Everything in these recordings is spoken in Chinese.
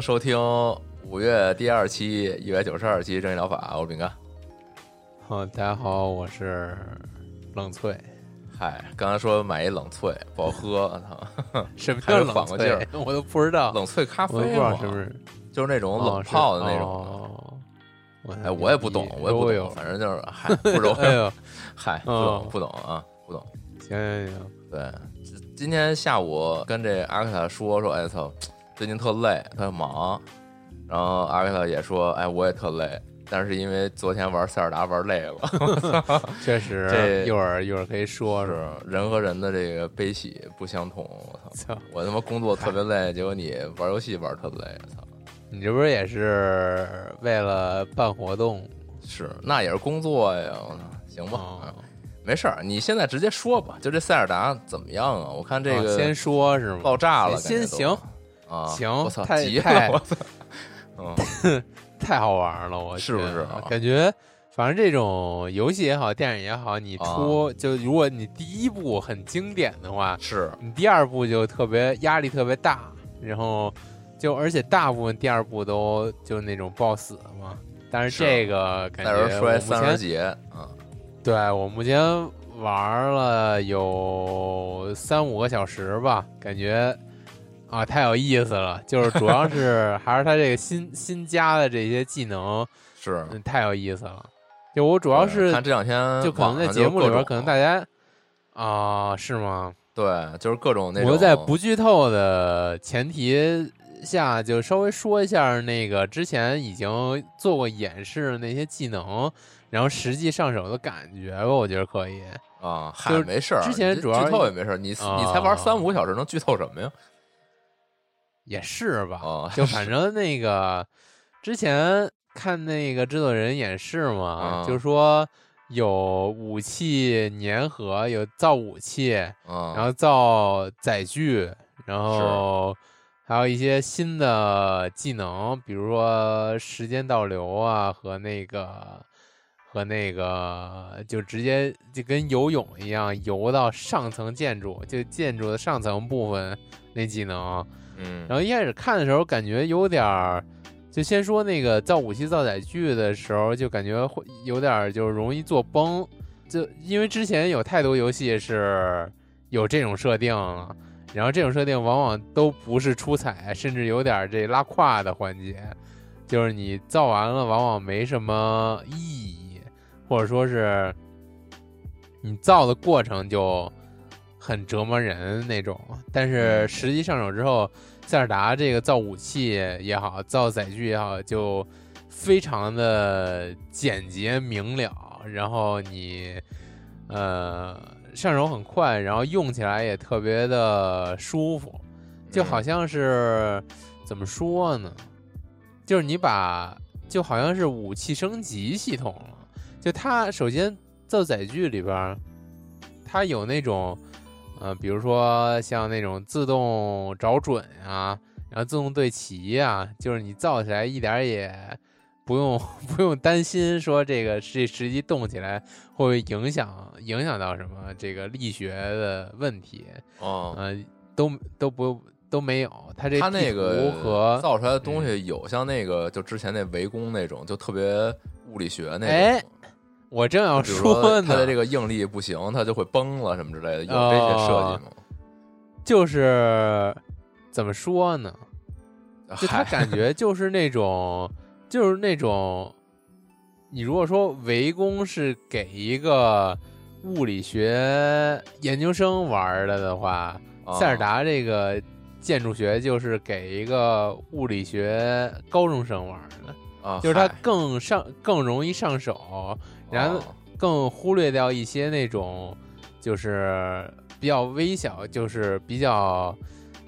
迎收听五月第二期一百九十二期正义疗法，我是饼干。好，大家好，我是冷萃。嗨，刚才说买一冷萃不好喝，我操，什么叫冷儿萃？我都不知道，冷萃咖啡我都不知道嘛是不是就是那种冷泡的那种。哦我哎，我也不懂，我也不懂，反正就是嗨，不懂，嗨，不 哦懂，不懂啊，不懂。行行行，对，今天下午跟这阿克塔说说，哎操，最近特累，特忙。然后阿维塔也说，哎，我也特累，但是因为昨天玩塞尔达玩累了。确实这，一会儿一会儿可以说说。是人和人的这个悲喜不相同。我操！我他妈工作特别累，结果你玩游戏玩特累。操！你这不是也是为了办活动是，那也是工作呀。我操！行吧，没事儿，你现在直接说吧。就这塞尔达怎么样啊？我看这个啊先说是吗？爆炸了，先行啊！行我操，太急太了！我操！嗯，太好玩了，我是不是啊感觉，反正这种游戏也好，电影也好，你啊出、就如果你第一部很经典的话，是你第二部就特别压力特别大，然后就而且大部分第二部都就那种爆死嘛。但是是这个感觉我目人摔三十前节，嗯，对我目前玩了有三五个小时吧，感觉啊太有意思了。就是主要是 还是他这个新新加的这些技能，是。嗯，太有意思了。就我主要是看这两天就可能在节目里边，可能大家啊、是吗？对，就是各种那种。我在不剧透的前提下，就稍微说一下那个之前已经做过演示的那些技能，然后实际上手的感觉吧，我觉得可以。啊，嗨，就是没事儿。之前主要剧透也没事儿，你你才玩啊三五个小时，能剧透什么呀？也是吧，哦就反正那个之前看那个制作人演示嘛，嗯。就说有武器粘合，有造武器，嗯，然后造载具，然后还有一些新的技能，比如说时间倒流啊，和那个和那个就直接就跟游泳一样游到上层建筑，就建筑的上层部分那技能。然后一开始看的时候，感觉有点儿，就先说那个造武器、造载具的时候，就感觉会有点儿就容易做崩，就因为之前有太多游戏是有这种设定了，然后这种设定往往都不是出彩，甚至有点这拉胯的环节，就是你造完了往往没什么意义，或者说是你造的过程就很折磨人那种，但是实际上手之后。塞尔达这个造武器也好，造载具也好，就非常的简洁明了，然后你呃上手很快，然后用起来也特别的舒服，就好像是、怎么说呢？就是你把就好像是武器升级系统了，就它首先造载具里边，它有那种。呃，比如说像那种自动找准啊，然后自动对齐啊、就是你造起来一点儿也不用 不用担心说这个实实际动起来会不会影响影响到什么这个力学的问题，哦，呃，都都不都没有。它这它那个和造出来的东西有像那个就之前那围攻那种，就特别物理学那哎种。我正要说说它的呢，这个应力不行，它就会崩了什么之类的，有这些设哦计吗？就是怎么说呢？就他感觉就是那种，就是那种，你如果说围攻是给一个物理学研究生玩的的话，啊塞尔达这个建筑学就是给一个物理学高中生玩的，啊，就是它更上更容易上手，然后哦更忽略掉一些那种就是比较微小，就是比较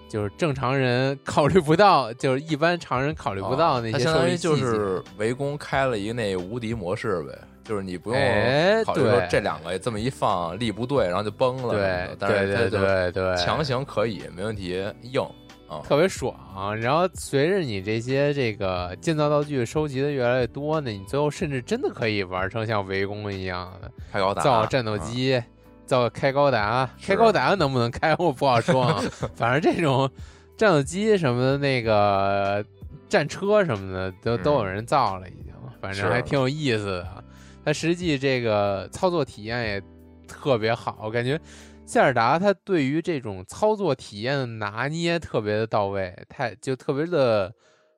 就是正常人考虑不到，就是一般常人考虑不到那些相当于。就是围攻开了一个那无敌模式呗，就是你不用哎考虑说这两个这么一放力不对，然后就崩了对，但对对对，强行可以没问题，硬啊特别爽。然后随着你这些这个建造道具收集的越来越多呢，你最后甚至真的可以玩成像围攻一样的开高达造战斗啊机。造开高达，开高达能不能开我不好说啊。反正这种战斗机什么的，那个战车什么的，都嗯都有人造了，已经，反正还挺有意思的。它实际这个操作体验也特别好，我感觉塞尔达它对于这种操作体验的拿捏特别的到位，太就特别的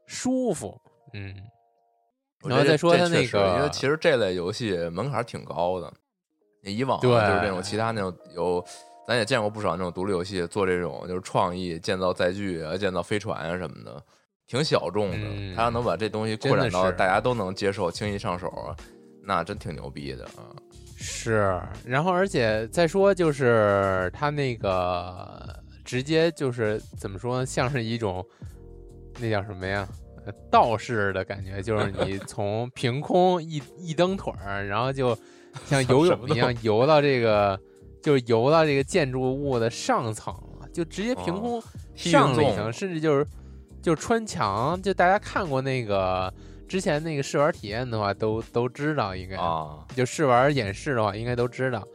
舒服，嗯。然后再说它那这确实因为，其实这类游戏门槛挺高的。以往啊就是这种其他那种有，咱也见过不少那种独立游戏做这种就是创意建造载具啊、建造飞船啊什么的，挺小众的。嗯他要能把这东西扩展到大家都能接受、轻易上手，那真挺牛逼的啊！是，然后而且再说就是他那个直接就是怎么说呢，像是一种那叫什么呀？呃道士的感觉，就是你从凭空一一蹬腿儿，然后就像游泳 一样游到这个，就是游到这个建筑物的上层了，就直接凭哦空上了一层，甚至就是就是穿墙。就大家看过那个之前那个试玩体验的话，都都知道应该啊，就试玩演示的话，应该都知道。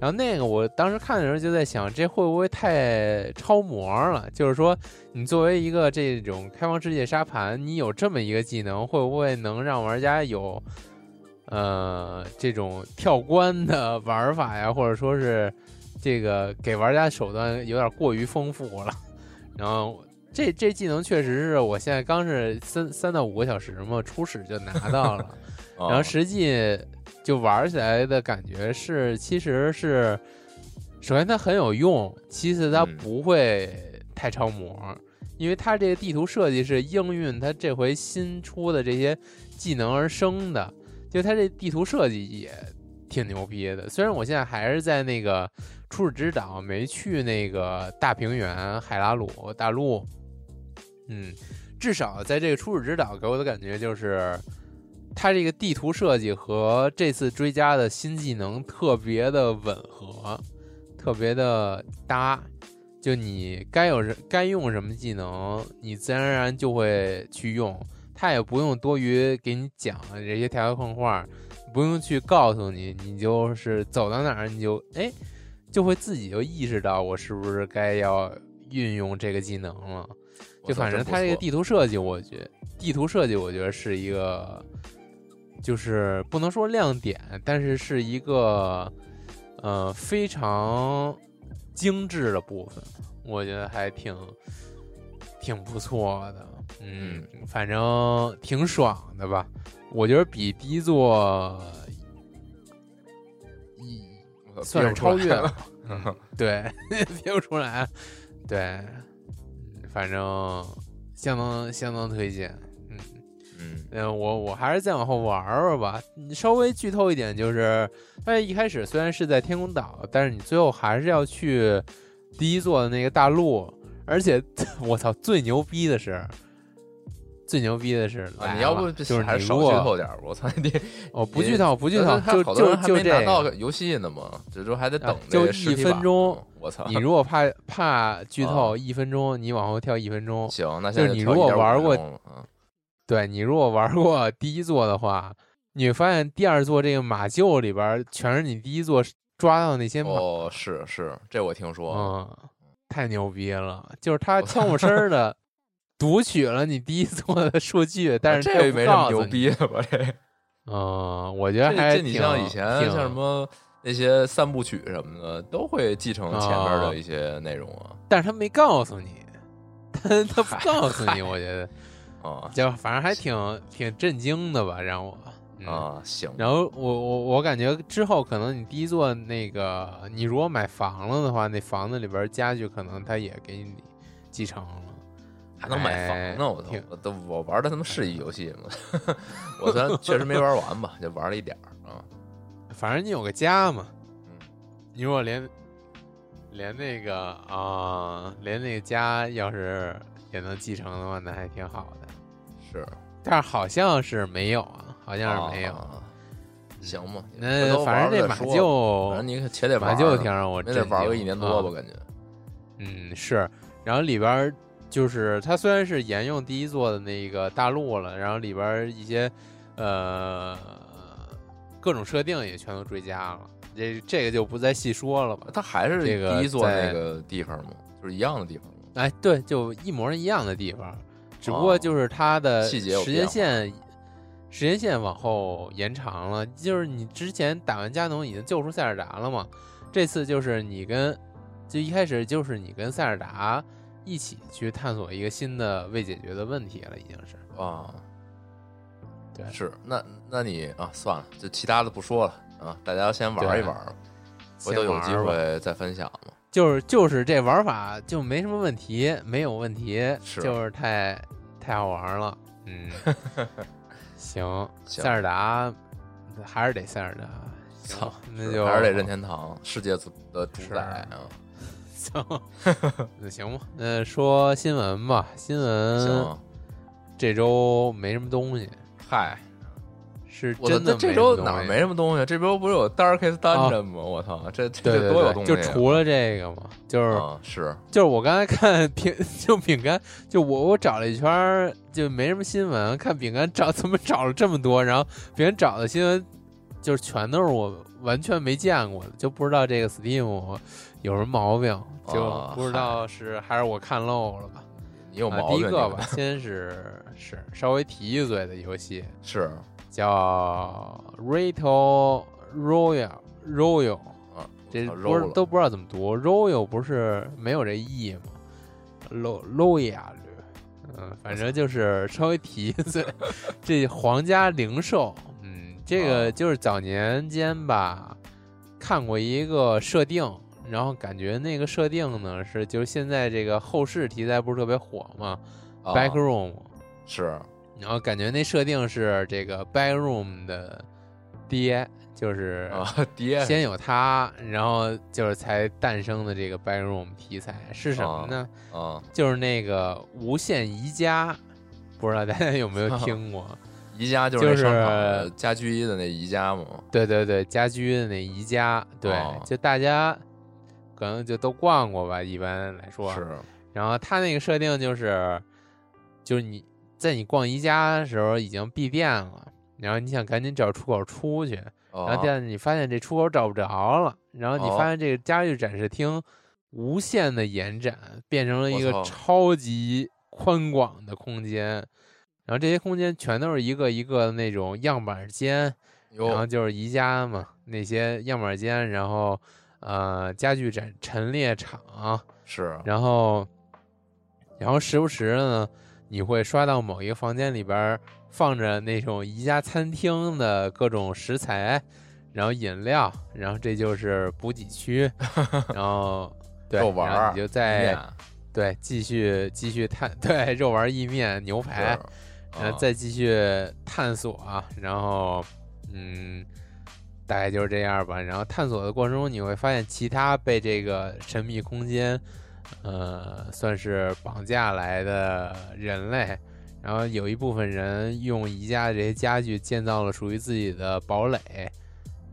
然后那个我当时看的时候就在想，这会不会太超模了？就是说，你作为一个这种开放世界沙盘，你有这么一个技能，会不会能让玩家有呃这种跳关的玩法呀，或者说是这个给玩家手段有点过于丰富了？然后这这技能确实是我现在刚是三三到五个小时嘛，初始就拿到了。然后啊实际就玩起来的感觉是，其实是首先它很有用，其次它嗯不会太超模，因为它这个地图设计是应运它这回新出的这些技能而生的，就它这地图设计也挺牛逼的。虽然我现在还是在那个初始之岛，没去那个大平原、海拉鲁大陆，嗯，至少在这个初始之岛给我的感觉就是。它这个地图设计和这次追加的新技能特别的吻合，特别的搭。就你该有什该用什么技能，你自然而然就会去用，它也不用多余给你讲这些条条框框，不用去告诉你，你就是走到哪儿你就哎就会自己就意识到我是不是该要运用这个技能了。就反正它这个地图设计，我觉地图设计我觉得是一个，就是不能说亮点，但是是一个呃非常精致的部分，我觉得还挺挺不错的。嗯，反正挺爽的吧？我觉得比第一座一算是超越了。嗯，对，听不出来。对，嗯反正相当相当推荐。嗯嗯嗯，我我还是再往后玩玩吧。你稍微剧透一点，就是它一开始虽然是在天空岛，但是你最后还是要去第一座的那个大陆。而且 我操，最牛逼的是，最牛逼的是啊，你要不就是还是少剧透点？我操你！哦，不剧透，不剧透，就就就这到个。游戏呢嘛，这都还得等啊就一分钟呢我操！你如果怕怕剧透，啊一分钟你往后跳一分钟。行，那就是现在跳你如果玩过对你如果玩过第一座的话，你会发现第二座这个马厩里边全是你第一座抓到那些马，哦，是是，这我听说。嗯，太牛逼了！就是他悄无声儿的 读取了你第一座的数据，但是这没什么。牛逼的吧？这嗯，我觉得还这这你挺像以前挺像什么那些三部曲什么的，都会继承前面啊的一些内容啊。但是他没告诉你，他他不告诉你，我觉得啊，就反正还挺挺震惊的吧，让我，嗯啊，行，然后我我我感觉之后可能你第一座那个，你如果买房了的话，那房子里边家具可能他也给你继承了。还能买哎房呢？我都！我都我玩的他妈是一游戏吗？我虽然确实没玩完吧，就玩了一点。反正你有个家嘛嗯，你如果连连那个啊、连那个家要是也能继承的话，那还挺好的。是，但是好像是没有啊，好像是没有。啊行吧，那反正这马厩反正你得玩马厩挺让我没得玩个一年多吧，啊感觉。嗯，是，然后里边就是它虽然是沿用第一座的那个大陆了，然后里边一些呃各种设定也全都追加了，这这个就不再细说了吧。它还是这个第一座那个地方吗？就是一样的地方吗？哎，对，就一模一样的地方，只不过哦就是它的细节时间线时间线往后延长了。就是你之前打完加农已经救出塞尔达了嘛，这次就是你跟就一开始就是你跟塞尔达一起去探索一个新的未解决的问题了，已经是。啊，对是。那那你啊，算了，就其他的不说了啊，大家先玩一对玩，回头有机会再分享嘛。就是就是这玩法就没什么问题，没有问题，是就是太太好玩了。嗯，行，行塞尔达还是得塞尔达。操，那就是还是得任天堂世界的主宰啊。行，那行吧。那说新闻吧，新闻行，这周没什么东西，嗨，是真的这这周哪没什么东西？这周不是有 Darkest Dungeon 吗？我操，这这多有东西啊！就除了这个嘛，就是啊，是就是我刚才看 饼，就饼干，就我我找了一圈，就没什么新闻。看饼干找 怎么找了这么多，然后饼干找的新闻就是全都是我完全没见过的，就不知道这个 Steam 有什么毛病，就啊不知道是还是我看漏了吧。啊你有毛病。你第一个吧，先是是稍微提一嘴的游戏，是叫 Rito Royal Royal，啊，这不是都不知道怎么读，Royal 不是没有这 e 吗？Lo Royal，嗯，反正就是稍微提一嘴，这皇家零售，嗯，这啊个就是早年间吧，看过一个设定，然后感觉那个设定呢是就是现在这个后世题材不是特别火嘛啊，Backroom，是然后感觉那设定是这个 Backroom 的爹，就是啊，爹先有他，然后就是才诞生的这个 Backroom 题材是什么呢？啊，就是那个无限宜家，不知道大家有没有 听过？宜家就是家居的那宜家嘛。对对对，家居的那宜家，对，哦就大家可能就都逛过吧，一般来说。是。然后它那个设定就是，就是你在你逛宜家的时候已经闭店了，然后你想赶紧找出口出去，然后啊第二你发现这出口找不着了，然后你哦。发现这个家具展示厅无限的延展，变成了一个超级宽广的空间，然后这些空间全都是一个一个的那种样板间，然后就是宜家嘛，那些样板间，然后呃家具展陈列场，是然后然后时不时的呢，你会刷到某一个房间里边儿放着那种宜家餐厅的各种食材，然后饮料，然后这就是补给区，然后对，肉丸然后你就在对继续继续探 对肉丸意面牛排，然后再继续探索，然后嗯，大概就是这样吧。然后探索的过程中，你会发现其他被这个神秘空间，呃，算是绑架来的人类。然后有一部分人用宜家的这些家具建造了属于自己的堡垒，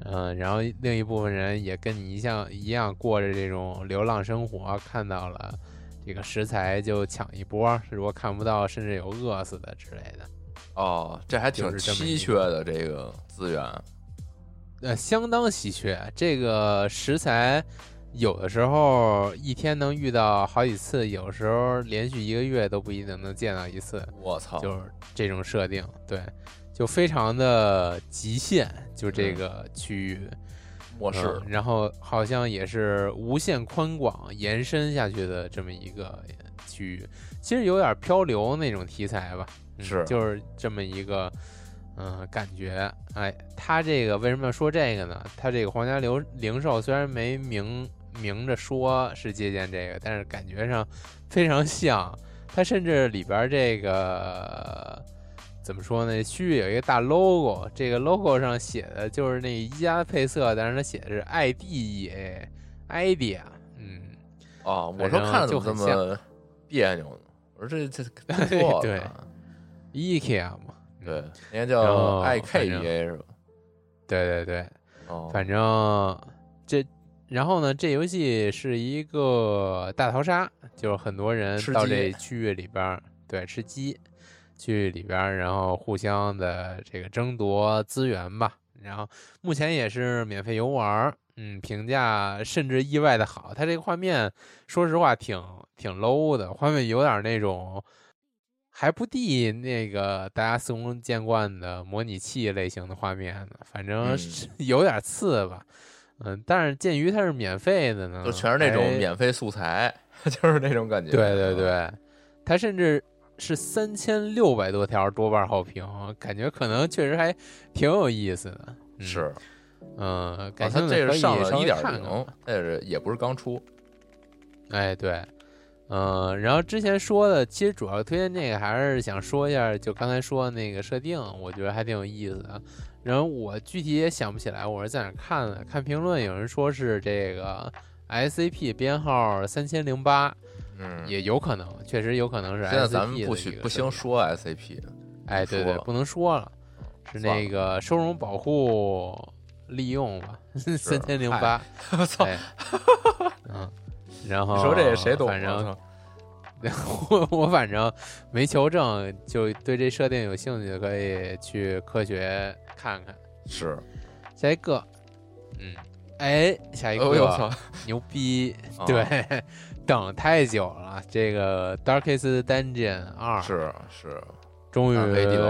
嗯、然后另一部分人也跟你一样一样过着这种流浪生活，看到了这个食材就抢一波，如果看不到，甚至有饿死的之类的。哦，这还挺稀缺的这个资源呃，相当稀缺。这个食材有的时候一天能遇到好几次，有时候连续一个月都不一定能见到一次，我操，就是这种设定，对，就非常的极限，就这个区域。末世嗯然后好像也是无限宽广延伸下去的这么一个区域，其实有点漂流那种题材吧，嗯是就是这么一个嗯，感觉，哎，他这个为什么要说这个呢？他这个皇家零零售虽然没明明着说是借鉴这个，但是感觉上非常像。他甚至里边这个怎么说呢？区域有一个大 logo，这个 logo 上写的就是那一加配色，但是它写的是 IDEA，idea，嗯，哦，我说看着就怎么这么别扭呢？我说这这 对错对了，，IKEA 嘛，对，人家然叫 I 反 K 正 E A 是吧？对对对，哦，反正这，然后呢，这游戏是一个大逃杀，就是很多人到这区域里边儿，对，吃鸡，区域里边儿，然后互相的这个争夺资源吧。然后目前也是免费游玩，嗯，评价甚至意外的好。它这个画面，说实话挺挺 low 的，画面有点那种。还不敌那个大家司空见惯的模拟器类型的画面呢，反正嗯是 有点次吧。嗯，但是鉴于它是免费的呢，就全是那种免费素材，就是那种感觉。对对嗯，对，它甚至是三千六百多条多半好评，感觉可能确实还挺有意思的。嗯、是，嗯，啊，感它兴趣可以这是上了一点微看看零，它也是也不是刚出。哎，对，嗯、然后之前说的，其实主要推荐这个还是想说一下，就刚才说的那个设定，我觉得还挺有意思的。然后我具体也想不起来，我是在哪看的？看评论有人说是这个 SCP 编号三千零八，嗯，也有可能，确实有可能是 SCP 现在咱们的不许不兴说 S A P，哎，对对，不能说了，是那个收容保护利用吧，三千零八，我操！哎，嗯，然后你说这谁懂？啊反正我我 我反正没求证，就对这设定有兴趣的可以去科学看看。是，下一个，嗯，哎，下一个！牛逼，啊对，等太久了，这个 Darkest Dungeon 二是是，终于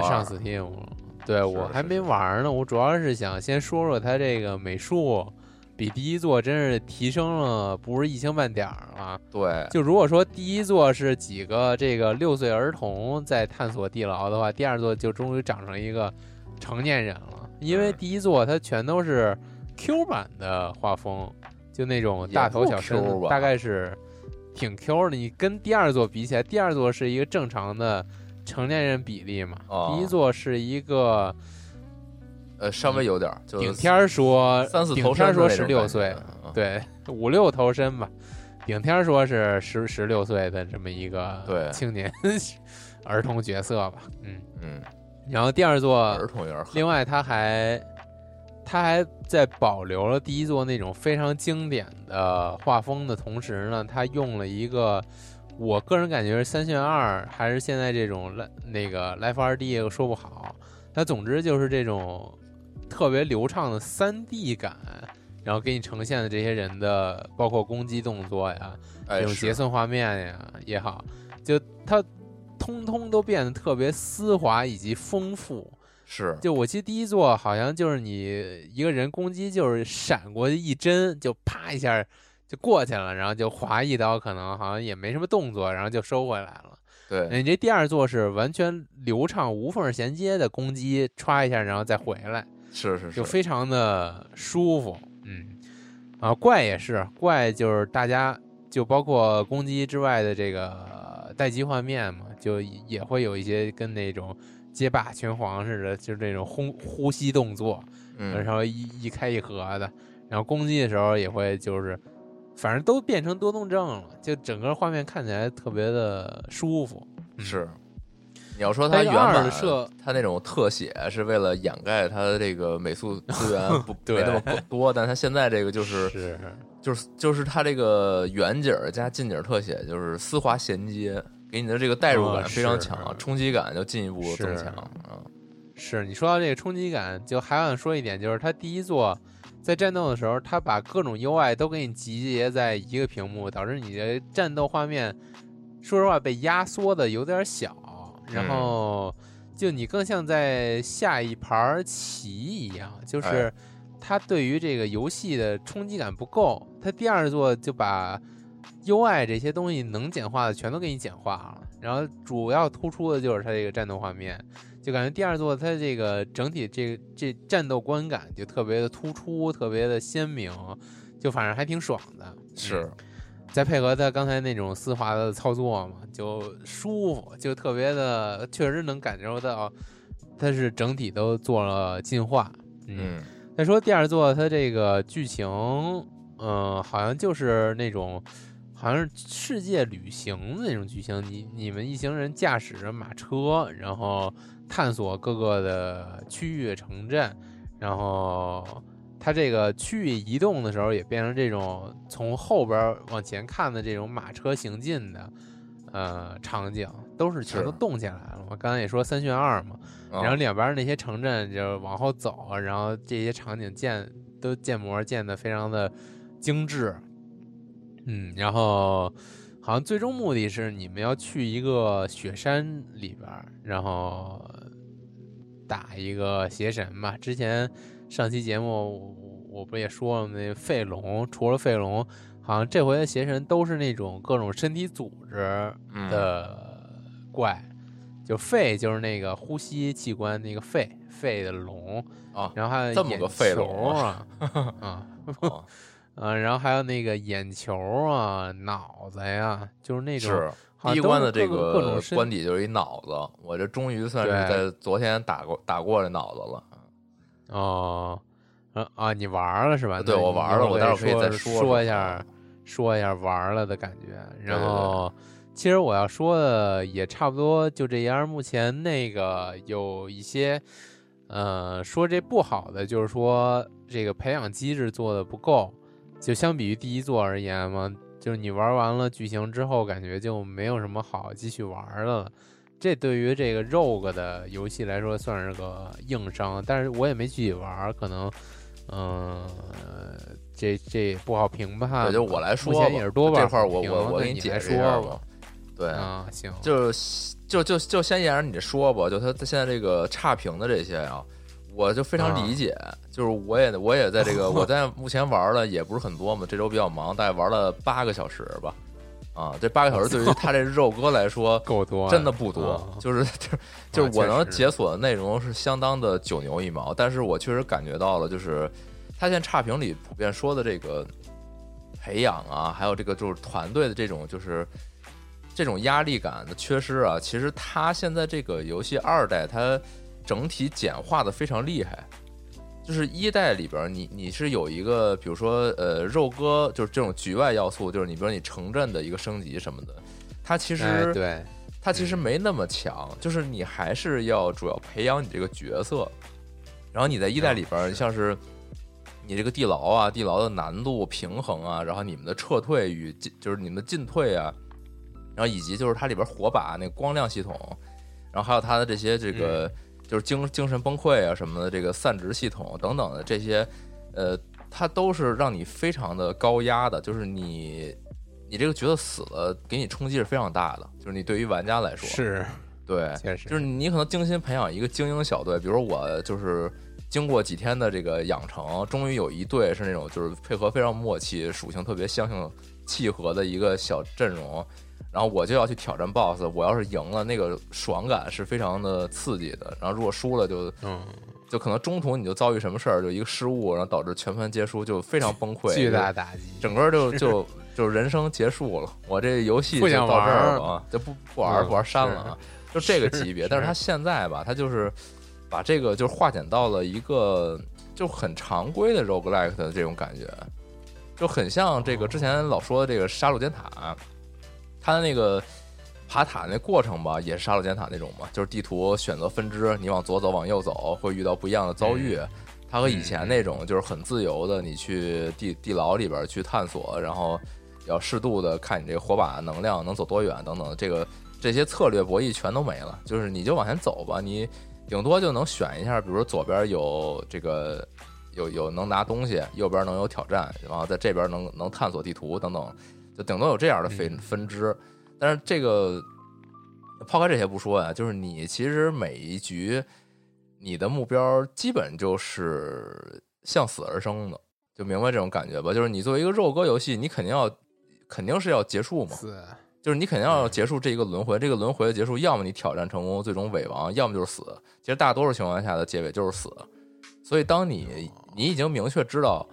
上 Steam 了。对我还没玩呢，我主要是想先说说它这个美术，比第一座真是提升了不是一星半点儿了。对，就如果说第一座是几个这个六岁儿童在探索地牢的话，第二座就终于长成一个成年人了。因为嗯第一座它全都是 Q 版的画风，就那种大头小身大概是挺 Q 的。你跟第二座比起来，第二座是一个正常的成年人比例嘛，哦第一座是一个呃，稍微有点儿，就顶天儿说三四顶天儿说十六岁，嗯对，五六头身吧，顶天儿说是十十六岁的这么一个对青年 儿童角色吧，嗯，嗯，然后第二座儿，童有点儿狠，另外他还他还在保留了第一座那种非常经典的画风的同时呢，他用了一个我个人感觉是三选二，还是现在这种来那个 Life 二 D 我说不好，它总之就是这种特别流畅的三 D 感。然后给你呈现的这些人的，包括攻击动作呀，哎这种结算画面呀也好，就它通通都变得特别丝滑以及丰富。是，就我记得第一座好像就是你一个人攻击，就是闪过去一帧，就啪一下就过去了，然后就划一刀，可能好像也没什么动作，然后就收回来了。对，你这第二座是完全流畅无缝衔接的攻击，歘一下然后再回来，是是是，就非常的舒服。嗯，啊，怪也是怪，就是大家就包括攻击之外的这个待机画面嘛，就也会有一些跟那种街霸拳皇似的，就是这种呼呼吸动作，嗯，然后一一开一合的，然后攻击的时候也会就是，反正都变成多动症了，就整个画面看起来特别的舒服。嗯是。你要说它原版的设它那种特写是为了掩盖它的这个美术资源 不对。没那么多，但它现在这个就是是。就是就是它这个远景儿加近景特写，就是丝滑衔接，给你的这个代入哦感非常是。强，冲击感就进一步增强啊。是，你说到这个冲击感，就还想说一点，就是它第一座在战斗的时候，它把各种 UI 都给你集结在一个屏幕，导致你的战斗画面，说实话被压缩的有点小，然后就你更像在下一盘棋一样，就是哎它对于这个游戏的冲击感不够，它第二座就把 UI 这些东西能简化的全都给你简化了，然后主要突出的就是它这个战斗画面。就感觉第二座它这个整体这这战斗观感就特别的突出，特别的鲜明，就反正还挺爽的。是嗯，再配合它刚才那种丝滑的操作嘛，就舒服，就特别的，确实能感受到它是整体都做了进化。嗯，嗯再说第二座，它这个剧情，嗯、好像就是那种，好像是世界旅行的那种剧情。你你们一行人驾驶着马车，然后探索各个的区域城镇，然后它这个区域移动的时候，也变成这种从后边往前看的这种马车行进的。呃，场景都是全都动起来了。我刚才也说三选二嘛，啊然后两边那些城镇就往后走，然后这些场景建都建模建的非常的精致，嗯，然后好像最终目的是你们要去一个雪山里边，然后打一个邪神吧。之前上期节目我我不也说了吗那肺龙除了肺龙，好像这回的邪神都是那种各种身体组织嗯的怪，就肺就是那个呼吸器官那个肺肺的龙啊然后还有这么个肺龙啊啊 哦 啊，然后还有那个眼球啊、脑子呀，就是那种第一关的这个各种身官邸就是一脑子，我这终于算是在昨天打过打过这脑子了。哦，啊啊，你玩了是吧？对我玩了我待会儿可以再说一下，说一下玩了的感觉。然后，其实我要说的也差不多就这样。目前那个有一些，呃，说这不好的，就是说这个培养机制做的不够。就相比于第一座而言嘛，就是你玩完了剧情之后，感觉就没有什么好继续玩的了。这对于这个 Rogue 的游戏来说算是个硬伤，但是我也没具体玩，可能，嗯、这这不好评判就我来说目吧，前也是多半这块儿我我我给你解释一下说吧吧。。对，啊，行，就就就就先沿着你这说吧，就他现在这个差评的这些啊，我就非常啊理解。就是我也我也在这个 我在目前玩的也不是很多嘛，这周比较忙，大概玩了八个小时吧。啊，这八个小时对于他这肉哥来说 够多，真的不多，啊就是就是就是我能解锁的内容是相当的九牛一毛，但是我确实感觉到了，就是他现在差评里普遍说的这个培养啊，还有这个就是团队的这种就是这种压力感的缺失啊，其实他现在这个游戏二代它整体简化的非常厉害。就是一代里边儿你，你是有一个，比如说，呃，肉鸽，就是这种局外要素，就是你比如说你城镇的一个升级什么的，它其实、哎对，它其实没那么强，就是你还是要主要培养你这个角色，然后你在一代里边像是你这个地牢啊、地牢的难度平衡啊，然后你们的撤退与进，就是你们的进退啊，然后以及就是它里边火把那个光亮系统，然后还有它的这些这个就是精精神崩溃啊什么的这个散值系统等等的这些，呃，它都是让你非常的高压的，就是你你这个角色死了，给你冲击是非常大的，就是你对于玩家来说，是，对，就是你可能精心培养一个精英小队，比如说我就是经过几天的这个养成，终于有一队是那种就是配合非常默契、属性特别相性契合的一个小阵容，然后我就要去挑战 BOSS，我要是赢了，那个爽感是非常的刺激的，然后如果输了就嗯，就可能中途你就遭遇什么事儿，就一个失误，然后导致全盘皆输，就非常崩溃，巨大打击，整个就就就人生结束了，我这游戏不就到这儿儿了啊，就不不玩不玩儿删了啊，就这个级别。是但是他现在吧，他就是把这个就是化简到了一个就很常规的 roguelike 的这种感觉，就很像这个之前老说的这个杀戮尖塔，它的那个。爬塔那过程吧，也是杀戮尖塔那种嘛，就是地图选择分支，你往左走，往右走，会遇到不一样的遭遇。它和以前那种就是很自由的，你去地地牢里边去探索，然后要适度的看你这个火把能量能走多远等等，这个这些策略博弈全都没了，就是你就往前走吧，你顶多就能选一下，比如说左边有这个有有能拿东西，右边能有挑战，然后在这边能能探索地图等等，就顶多有这样的分嗯分支。但是这个抛开这些不说呀，就是你其实每一局你的目标基本就是向死而生的，就明白这种感觉吧？就是你作为一个肉鸽游戏，你肯定要肯定是要结束嘛，是，就是你肯定要结束这一个轮回，这个轮回的结束，要么你挑战成功，最终伪亡，要么就是死。其实大多数情况下的结尾就是死。所以当你你已经明确知道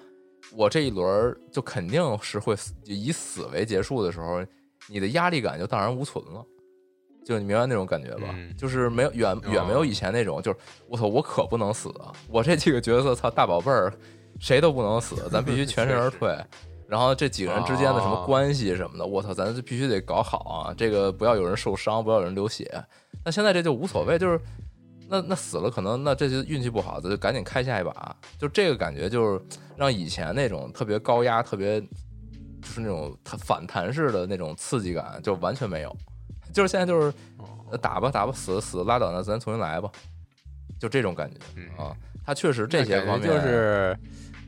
我这一轮儿就肯定是会死以死为结束的时候，你的压力感就荡然无存了。就你明白那种感觉吧？嗯就是没有远远没有以前那种，就是我操，我可不能死啊！我这几个角色，操大宝贝儿，谁都不能死，咱必须全身而退。然后这几个人之间的什么哦关系什么的，我操，咱就必须得搞好啊！这个不要有人受伤，不要有人流血。那现在这就无所谓，就是那那死了，可能那这就运气不好，咱就赶紧开下一把。就这个感觉，就是让以前那种特别高压、特别就是那种反弹式的那种刺激感，就完全没有。就是现在就是呃打吧打吧，死死拉倒，那咱重新来吧，就这种感觉嗯啊。他确实这些方面就是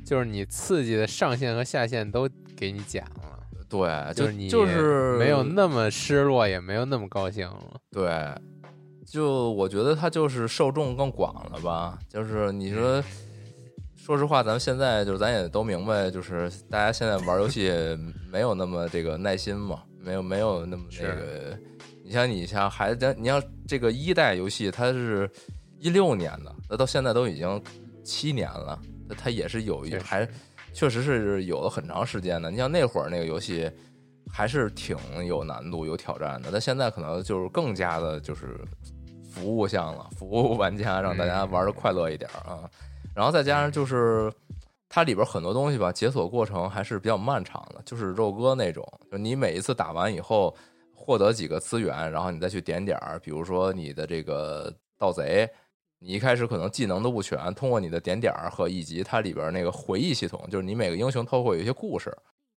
就是你刺激的上限和下限都给你减了，对，就是你就是没有那么失落，也没有那么高兴了。对，就我觉得它就是受众更广了吧。就是你说，说实话，咱们现在就是咱也都明白，就是大家现在玩游戏 没有那么这个耐心嘛，没有没有那么那个。你像你像孩子，你像这个一代游戏，它是一六年的，那到现在都已经七年了，那它也是有一还确实是有了很长时间的。你像那会儿那个游戏。还是挺有难度、有挑战的，但现在可能就是更加的，就是服务项了，服务玩家，让大家玩的快乐一点啊。然后再加上就是它里边很多东西吧，解锁过程还是比较漫长的，就是肉鸽那种，就你每一次打完以后获得几个资源，然后你再去点点儿，比如说你的这个盗贼。你一开始可能技能都不全，通过你的点点儿和以及它里边那个回忆系统，就是你每个英雄都会有一些故事，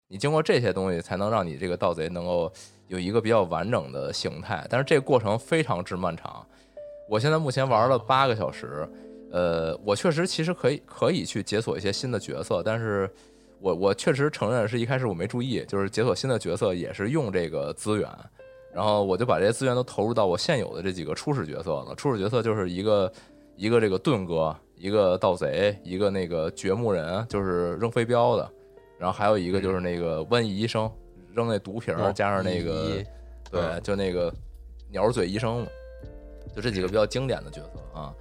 你经过这些东西，才能让你这个盗贼能够有一个比较完整的形态。但是这个过程非常之漫长。我现在目前玩了八个小时，呃，我确实其实可以可以去解锁一些新的角色，但是我我确实承认是一开始我没注意，就是解锁新的角色也是用这个资源，然后我就把这些资源都投入到我现有的这几个初始角色了。初始角色就是一个一个这个盾哥，一个盗贼，一个那个掘墓人，就是扔飞镖的。然后还有一个就是那个瘟疫医生，扔那毒瓶儿，加上那个一对，就那个鸟嘴医生嘛，就这几个比较经典的角色啊。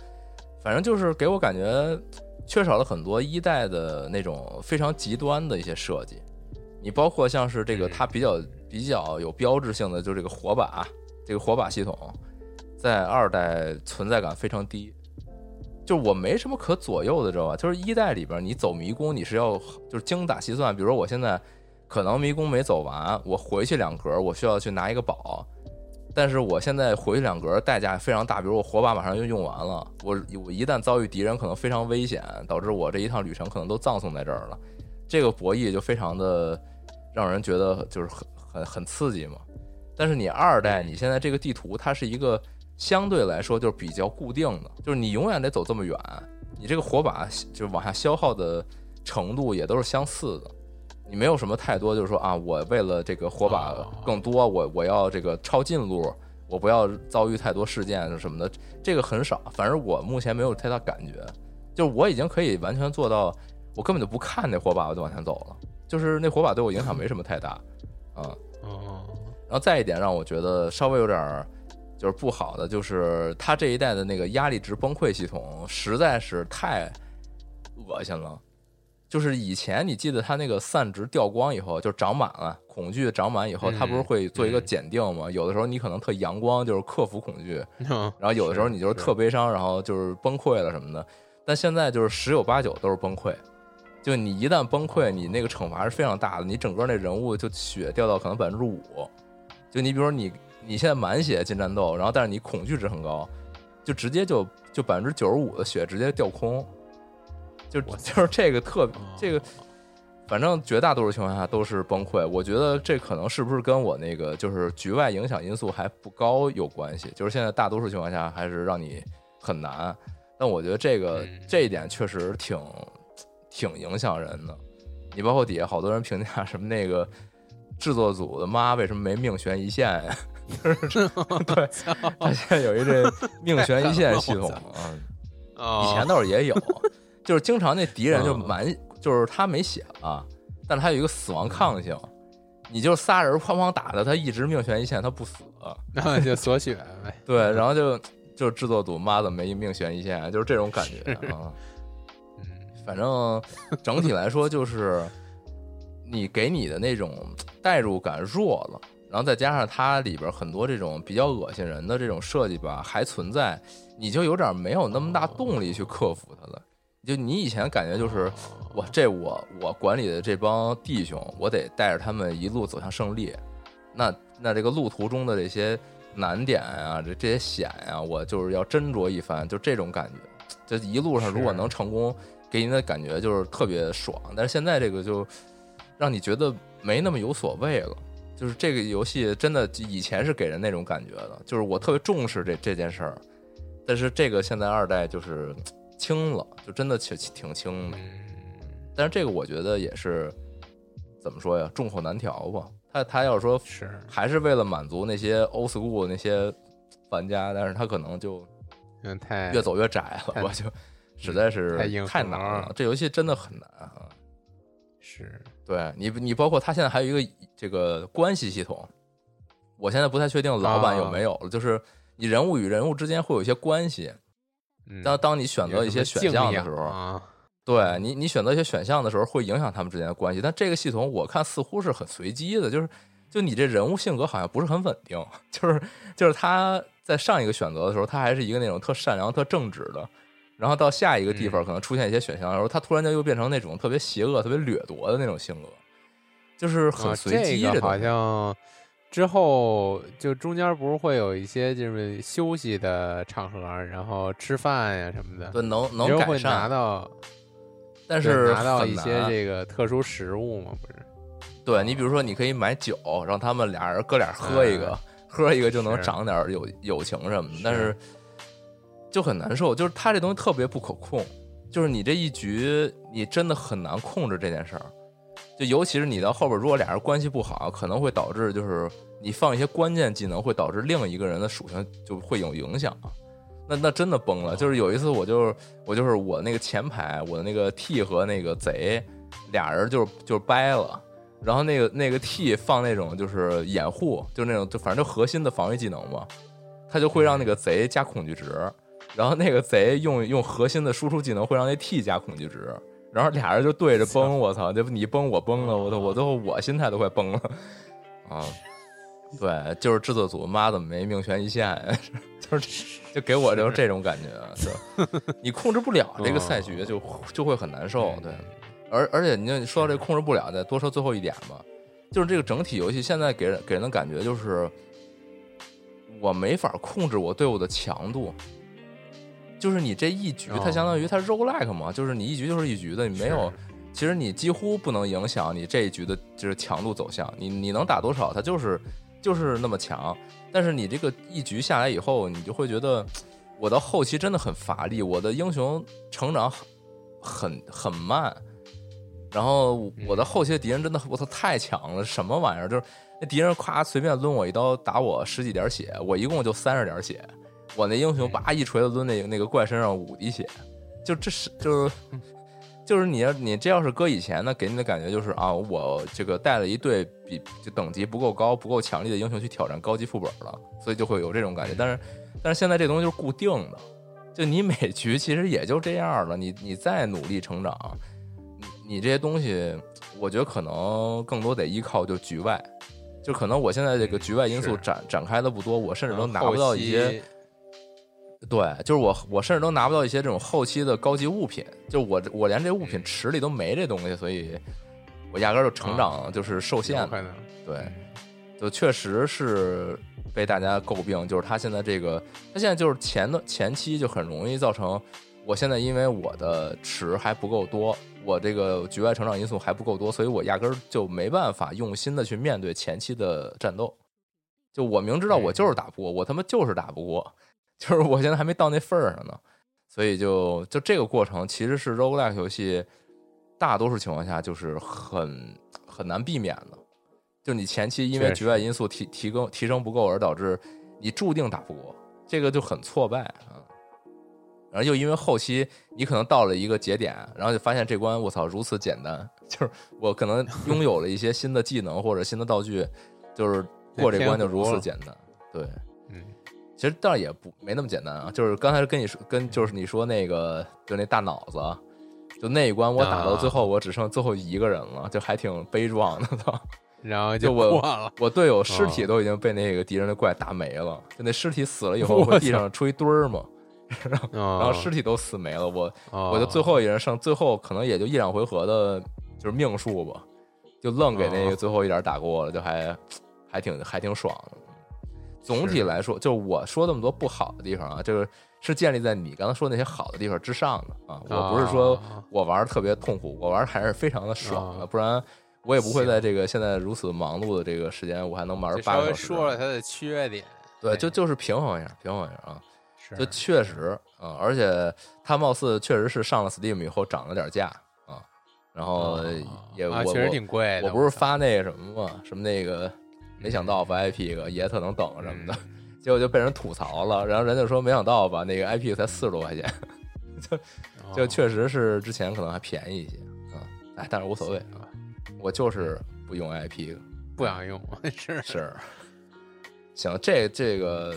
反正就是给我感觉缺少了很多一代的那种非常极端的一些设计。你包括像是这个嗯它比较比较有标志性的，就是这个火把，这个火把系统，在二代存在感非常低。就是我没什么可左右的，知道吧？就是一代里边，你走迷宫，你是要就是精打细算。比如说我现在可能迷宫没走完，我回去两格，我需要去拿一个宝，但是我现在回去两格代价非常大。比如我火把马上就用完了，我我一旦遭遇敌人，可能非常危险，导致我这一趟旅程可能都葬送在这儿了。这个博弈就非常的让人觉得就是很很很刺激嘛。但是你二代，你现在这个地图它是一个。相对来说就是比较固定的，就是你永远得走这么远，你这个火把就往下消耗的程度也都是相似的，你没有什么太多就是说啊，我为了这个火把更多，我我要这个抄近路，我不要遭遇太多事件什么的，这个很少。反正我目前没有太大感觉，就是我已经可以完全做到，我根本就不看那火把，我就往前走了，就是那火把对我影响没什么太大，啊、嗯，哦，然后再一点让我觉得稍微有点儿。就是不好的，就是它这一代的那个压力值崩溃系统实在是太恶心了。就是以前你记得它那个散值掉光以后，就长满了恐惧长满以后，它不是会做一个检定吗？有的时候你可能特阳光，就是克服恐惧；然后有的时候你就是特悲伤，然后就是崩溃了什么的。但现在就是十有八九都是崩溃。就你一旦崩溃，你那个惩罚是非常大的，你整个那人物就血掉到可能百分之五。就你比如说你。你现在满血进战斗，然后但是你恐惧值很高，就直接就就百分之九十五的血直接掉空，就就是这个特这个，反正绝大多数情况下都是崩溃。我觉得这可能是不是跟我那个就是局外影响因素还不高有关系？就是现在大多数情况下还是让你很难，但我觉得这个这一点确实挺挺影响人的。你包括底下好多人评价什么那个制作组的妈为什么没命悬一线呀？就是 对，他现在有一这命悬一线系统 啊，以前倒是也有，就是经常那敌人就满，就是他没血了，但他有一个死亡抗性，你就仨人哐哐打的，他一直命悬一线，他不死。然后就锁血呗。对，然后就就制作组妈的没命悬一线，就是这种感觉啊。嗯，反正整体来说，就是你给你的那种代入感弱了，然后再加上它里边很多这种比较恶心人的这种设计吧，还存在，你就有点没有那么大动力去克服它了。就你以前感觉就是，我这我我管理的这帮弟兄，我得带着他们一路走向胜利。那那这个路途中的这些难点啊，这这些险啊，我就是要斟酌一番，就这种感觉。就一路上如果能成功，给你的感觉就是特别爽。但是现在这个就让你觉得没那么有所谓了。就是这个游戏真的以前是给人那种感觉的，就是我特别重视这这件事儿，但是这个现在二代就是轻了，就真的挺挺轻的。嗯，但是这个我觉得也是怎么说呀，众口难调吧。他他要说是还是为了满足那些 old school 那些玩家，但是他可能就嗯，太越走越窄了，太我就实在是太。难了这游戏真的很难啊！是对你，你包括他现在还有一个这个关系系统，我现在不太确定老版有没有了，就是你人物与人物之间会有一些关系。嗯当当你选择一些选项的时候，啊，对你，你选择一些选项的时候，会影响他们之间的关系。但这个系统我看似乎是很随机的，就是就你这人物性格好像不是很稳定，就是就是他在上一个选择的时候，他还是一个那种特善良、特正直的，然后到下一个地方嗯可能出现一些选项的时候，他突然间又变成那种特别邪恶、特别掠夺的那种性格，就是很啊随机。这个好像之后就中间不是会有一些就是休息的场合，然后吃饭呀什么的，对能能改会拿，到，但是拿到一些这个特殊食物嘛，不是？对你比如说，你可以买酒，让他们俩人哥俩喝一个，喝一个就能长点友友情什么的，但是就很难受。就是他这东西特别不可控，就是你这一局你真的很难控制这件事儿。就尤其是你到后边，如果俩人关系不好，可能会导致就是你放一些关键技能，会导致另一个人的属性就会有影响。那那真的崩了。就是有一次，我就是我就是我那个前排，我的那个 T 和那个贼俩人就是就是掰了。然后那个那个 T 放那种就是掩护，就是那种就反正就核心的防御技能嘛，他就会让那个贼加恐惧值，然后那个贼用用核心的输出技能会让那 T 加恐惧值，然后俩人就对着崩，我操，这不你崩我崩了，我都我都我心态都快崩了啊！对，就是制作组妈怎么没命悬一线呀？就是就给我就是这种感觉，就 你控制不了这个赛局，就就会很难受，对。而而且你就说到这控制不了，再多说最后一点吧，就是这个整体游戏现在给人给人的感觉就是，我没法控制我队伍的强度。就是你这一局，它哦相当于它 roguelike 嘛，就是你一局就是一局的，你没有，其实你几乎不能影响你这一局的就是强度走向，你你能打多少，它就是就是那么强。但是你这个一局下来以后，你就会觉得我到后期真的很乏力，我的英雄成长很很很慢。然后我的后期的敌人真的我操太强了，什么玩意儿？就是那敌人夸随便抡我一刀，打我十几点血，我一共就三十点血，我那英雄叭一锤子抡那个那个怪身上五滴血，就这是就是就是你要你这要是搁以前呢，给你的感觉就是啊，我这个带了一队比就等级不够高、不够强力的英雄去挑战高级副本了，所以就会有这种感觉。但是但是现在这东西就是固定的，就你每局其实也就这样了，你你再努力成长。你你这些东西，我觉得可能更多得依靠就局外，就可能我现在这个局外因素是展展开的不多，我甚至都嗯拿不到一些对，就是我我甚至都拿不到一些这种后期的高级物品，就我我连这物品池里都没这东西，所以我压根儿就成长就是受限对，就确实是被大家诟病，就是他现在这个，他现在就是前的前期就很容易造成，我现在因为我的池还不够多，我这个局外成长因素还不够多，所以我压根儿就没办法用心的去面对前期的战斗。就我明知道我就是打不过，我他妈就是打不过，就是我现在还没到那份儿上呢，所以就就这个过程其实是 roguelike 游戏大多数情况下就是很很难避免的。就你前期因为局外因素提提供提升不够，而导致你注定打不过，这个就很挫败啊。然后又因为后期你可能到了一个节点，然后就发现这关我操如此简单，就是我可能拥有了一些新的技能或者新的道具，就是过这关就如此简单。对，嗯，其实倒也不没那么简单啊，就是刚才跟你说跟就是你说那个就那大脑子，就那一关我打到最后我只剩最后一个人了，就还挺悲壮的，都。然后就我我队友尸体都已经被那个敌人的怪打没了，就那尸体死了以后，会地上出一堆儿嘛，然后然后尸体都死没了，我我就最后一人剩最后可能也就一两回合的，就是命数吧，就愣给那个最后一点打过了，就还还挺还挺爽的。总体来说，就我说那么多不好的地方啊，就是是建立在你刚才说那些好的地方之上的啊，我不是说我玩特别痛苦，我玩还是非常的爽的，不然。我也不会在这个现在如此忙碌的这个时间，我还能玩八个小时。稍微说了它的缺点，对，就就是平衡一下，平衡一下啊。是，就确实啊，而且它貌似确实是上了 Steam 以后涨了点价啊。然后也我确实挺贵的。我不是发那个什么嘛，什么那个没想到吧 IP 个也特能等什么的，结果就被人吐槽了。然后人家说没想到吧，那个 IP 才四十多块钱，就就确实是之前可能还便宜一些啊。哎，但是无所谓啊。我就是不用 IP，不想用，是是。行，这这个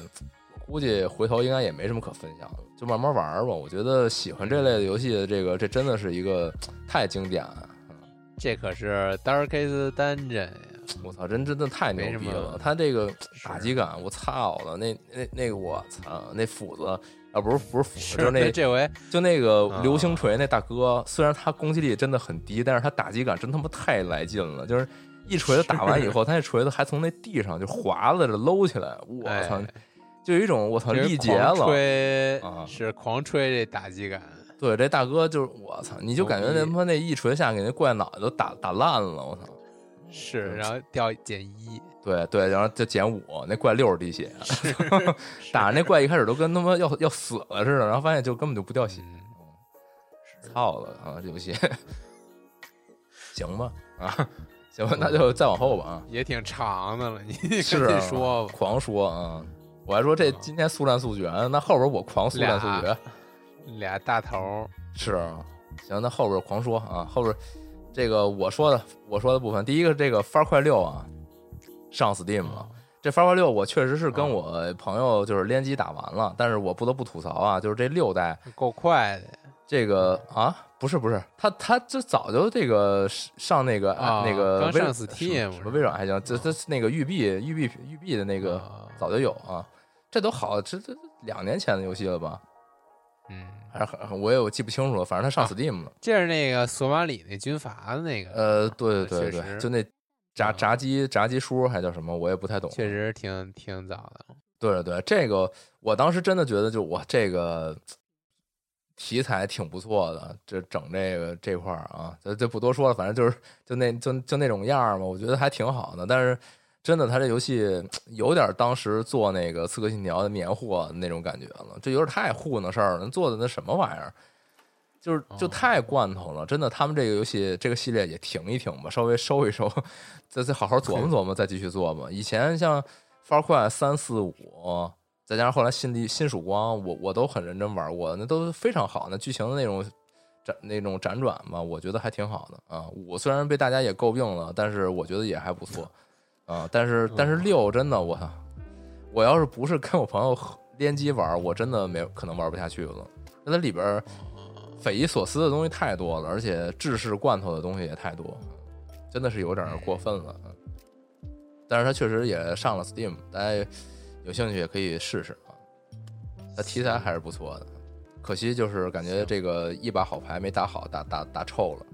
估计回头应该也没什么可分享的，就慢慢玩吧。我觉得喜欢这类的游戏的这个，这真的是一个太经典了。这可是 Darkest Dungeon 呀！我操，真真的太牛逼了！他这个打击感，我操了，那那那个我操，那斧子。啊，不是不是斧子，就那这回就那个流星锤那大哥，虽然他攻击力真的很低，但是他打击感真他妈太来劲了。就是一锤子打完以后，他那锤子还从那地上就滑了着搂起来，我操，就有一种我操力竭了。吹是狂吹这打击感。对，这大哥就是我操，你就感觉那他妈那一锤下给那怪脑袋都打打烂了，我操。是，然后掉减一。对对，然后就减五，那怪六十滴血，打那怪一开始都跟他妈要要死了似的，然后发现就根本就不掉血，操了啊！这游戏行吧啊，行吧，那就再往后吧啊，也挺长的了，你是说狂说啊，我还说这今天速战速决，那后边我狂速战速决，俩大头是行，那后边狂说啊，后边这个我说的我说的部分，第一个这个发快六啊。上 Steam 了，这方块六我确实是跟我朋友就是联机打完了，但是我不得不吐槽啊，就是这六代够快的。这个啊，不是不是，他他这早就这个上那个那个刚上 Steam 什么微软还行，这这那个育碧育碧育碧的那个早就有啊，这都好这这两年前的游戏了吧？嗯，还是我也我记不清楚了，反正他上 Steam 了。这是那个索马里那军阀的那个，呃，对对对对，就那。炸炸鸡炸鸡叔还叫什么？我也不太懂。确实挺挺早的。对对，这个我当时真的觉得，就我这个题材挺不错的。这整这个这块儿啊，就就不多说了。反正就是就那就就那种样儿嘛，我觉得还挺好的。但是真的，他这游戏有点当时做那个《刺客信条》的年货那种感觉了，这有点太糊弄事儿了。做的那什么玩意儿？就是就太罐头了，真的。他们这个游戏这个系列也停一停吧，稍微收一收，再再好好琢磨琢磨，再继续做吧。以前像《方块三四五》，再加上后来《新地新曙光》，我我都很认真玩过，那都非常好。那剧情的那种展那种辗转吧，我觉得还挺好的啊。我虽然被大家也诟病了，但是我觉得也还不错啊。但是但是六真的，我操！我要是不是跟我朋友联机玩，我真的没可能玩不下去了。那它里边。匪夷所思的东西太多了，而且制式罐头的东西也太多，真的是有点过分了。但是它确实也上了 Steam，大家有兴趣也可以试试啊。它题材还是不错的，可惜就是感觉这个一把好牌没打好，打打打臭了。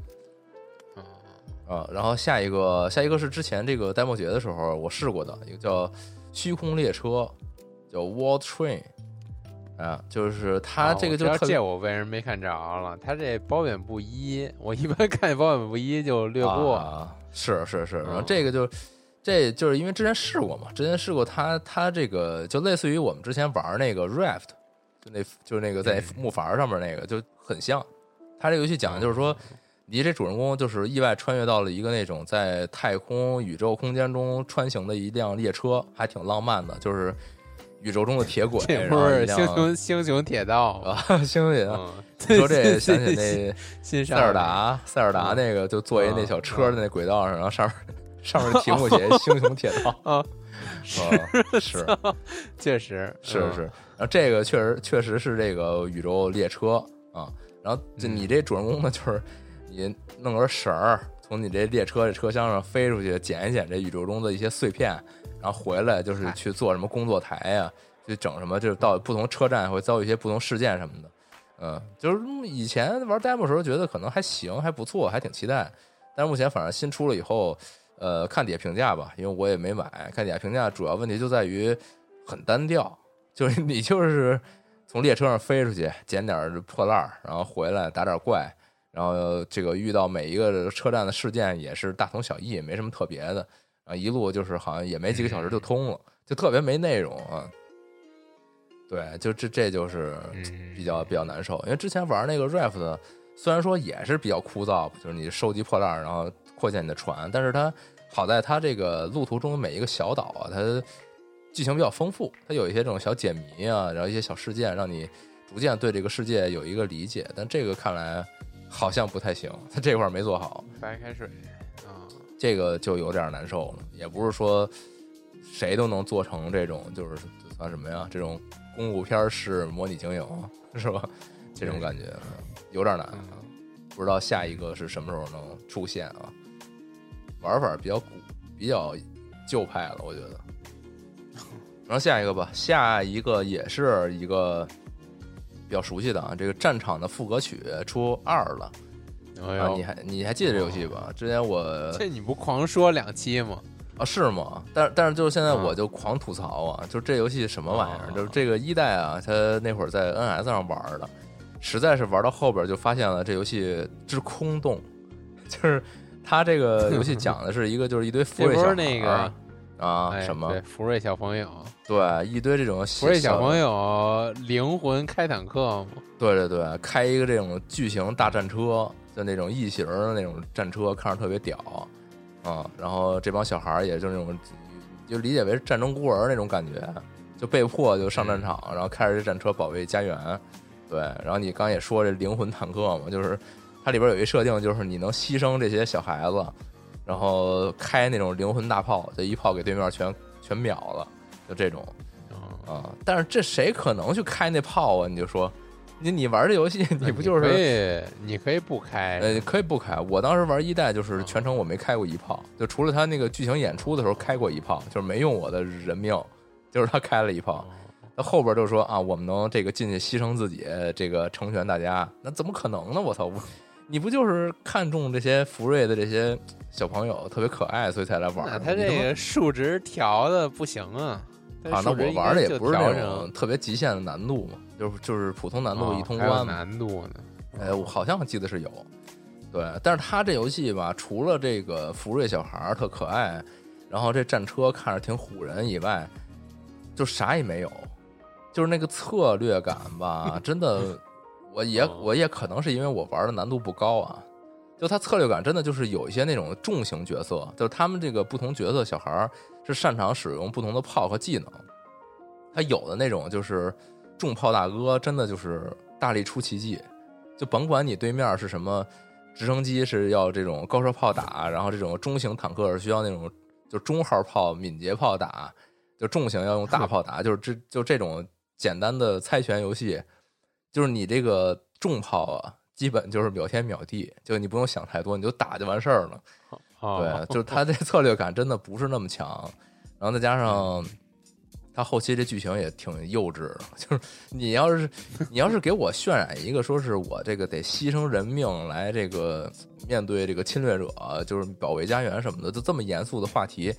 啊，然后下一个下一个是之前这个戴墨节的时候我试过的一个叫虚空列车，叫 World Train。啊，就是他这个就这我为什么没看着了？他这褒贬不一，我一般看见褒贬不一就略过。啊、是是是，然后这个就这就是因为之前试过嘛，之前试过他他这个就类似于我们之前玩那个 Raft，就那就是那个在木筏上面那个就很像。他这个游戏讲的就是说，你这主人公就是意外穿越到了一个那种在太空宇宙空间中穿行的一辆列车，还挺浪漫的，就是。宇宙中的铁轨，这不是星穹星穹铁道？啊，星铁道。嗯，你说这也 想起那新塞尔达，塞尔达那个就坐一那小车的那轨道上，然后上面上面题目写“星穹铁道 ”啊，是是确实是是，然后这个确实确实是这个宇宙列车啊，然后就你这主人公呢，就是你弄根绳儿从你这列车这车厢上飞出去，捡一捡这宇宙中的一些碎片，然后回来就是去做什么工作台呀，去整什么，就是到不同车站会遭遇一些不同事件什么的。嗯，就是以前玩 demo 时候觉得可能还行，还不错，还挺期待。但是目前反正新出了以后，呃，看底下评价吧，因为我也没买。看底下评价，主要问题就在于很单调，就是 你就是从列车上飞出去捡点破烂儿，然后回来打点怪，然后这个遇到每一个车站的事件也是大同小异，没什么特别的啊。一路就是好像也没几个小时就通了，就特别没内容啊。对，就这这就是比较比较难受，因为之前玩那个 Raft，虽然说也是比较枯燥，就是你收集破烂，然后扩建你的船，但是它好在它这个路途中的每一个小岛啊，它剧情比较丰富，它有一些这种小解谜啊，然后一些小事件，让你逐渐对这个世界有一个理解。但这个看来好像不太行，他这块没做好。白开水啊，这个就有点难受了。也不是说谁都能做成这种，就是算什么呀？这种。公路片式模拟经营 是吧？这种感觉有点难，不知道下一个是什么时候能出现啊？玩法比较古，比较旧派了，我觉得。然后下一个吧，下一个也是一个比较熟悉的啊，这个战场的副歌曲出二了。啊，你还你还记得这游戏吧？之前我这你不狂说两期吗？啊，是吗？但但是就是现在我就狂吐槽啊，就这游戏什么玩意儿？就是这个一代啊，他那会儿在 NS 上玩的，实在是玩到后边就发现了这游戏之空洞，就是他这个游戏讲的是一个就是一堆 福瑞小那个啊什么福瑞小朋友，对，一堆这种福瑞小朋友灵魂开坦克嘛，对对对，开一个这种巨型大战车，就那种异形的那种战车，看着特别屌。啊，然后这帮小孩儿也就那种，就理解为战争孤儿那种感觉，就被迫就上战场，然后开着这战车保卫家园。对，然后你刚也说这灵魂坦克嘛，就是它里边有一设定，就是你能牺牲这些小孩子，然后开那种灵魂大炮，就一炮给对面全全秒了，就这种。啊，但是这谁可能去开那炮啊？你就说。你你玩这游戏，你不就是可以？你可以不开，呃，可以不开。我当时玩一代，就是全程我没开过一炮，就除了他那个剧情演出的时候开过一炮，就是没用我的人命，就是他开了一炮。那后边就说啊，我们能这个进去牺牲自己，这个成全大家，那怎么可能呢？我操！你不就是看中这些福瑞的这些小朋友特别可爱，所以才来玩？他这个数值调的不行啊！啊，那我玩的也不是那种特别极限的难度嘛。就是就是普通难度一通关难度呢？哎，我好像记得是有，对。但是他这游戏吧，除了这个福瑞小孩特可爱，然后这战车看着挺唬人以外，就啥也没有。就是那个策略感吧，真的，我也我也可能是因为我玩的难度不高啊。就他策略感真的就是有一些那种重型角色，就是他们这个不同角色小孩儿是擅长使用不同的炮和技能。他有的那种就是。重炮大哥真的就是大力出奇迹，就甭管你对面是什么直升机是要这种高射炮打，然后这种中型坦克是需要那种就中号炮敏捷炮打，就重型要用大炮打，就是这就这种简单的猜拳游戏，就是你这个重炮啊，基本就是秒天秒地，就你不用想太多，你就打就完事儿了。对，就是他这策略感真的不是那么强，然后再加上。他后期这剧情也挺幼稚的，就是你要是你要是给我渲染一个说是我这个得牺牲人命来这个面对这个侵略者，就是保卫家园什么的，就这么严肃的话题，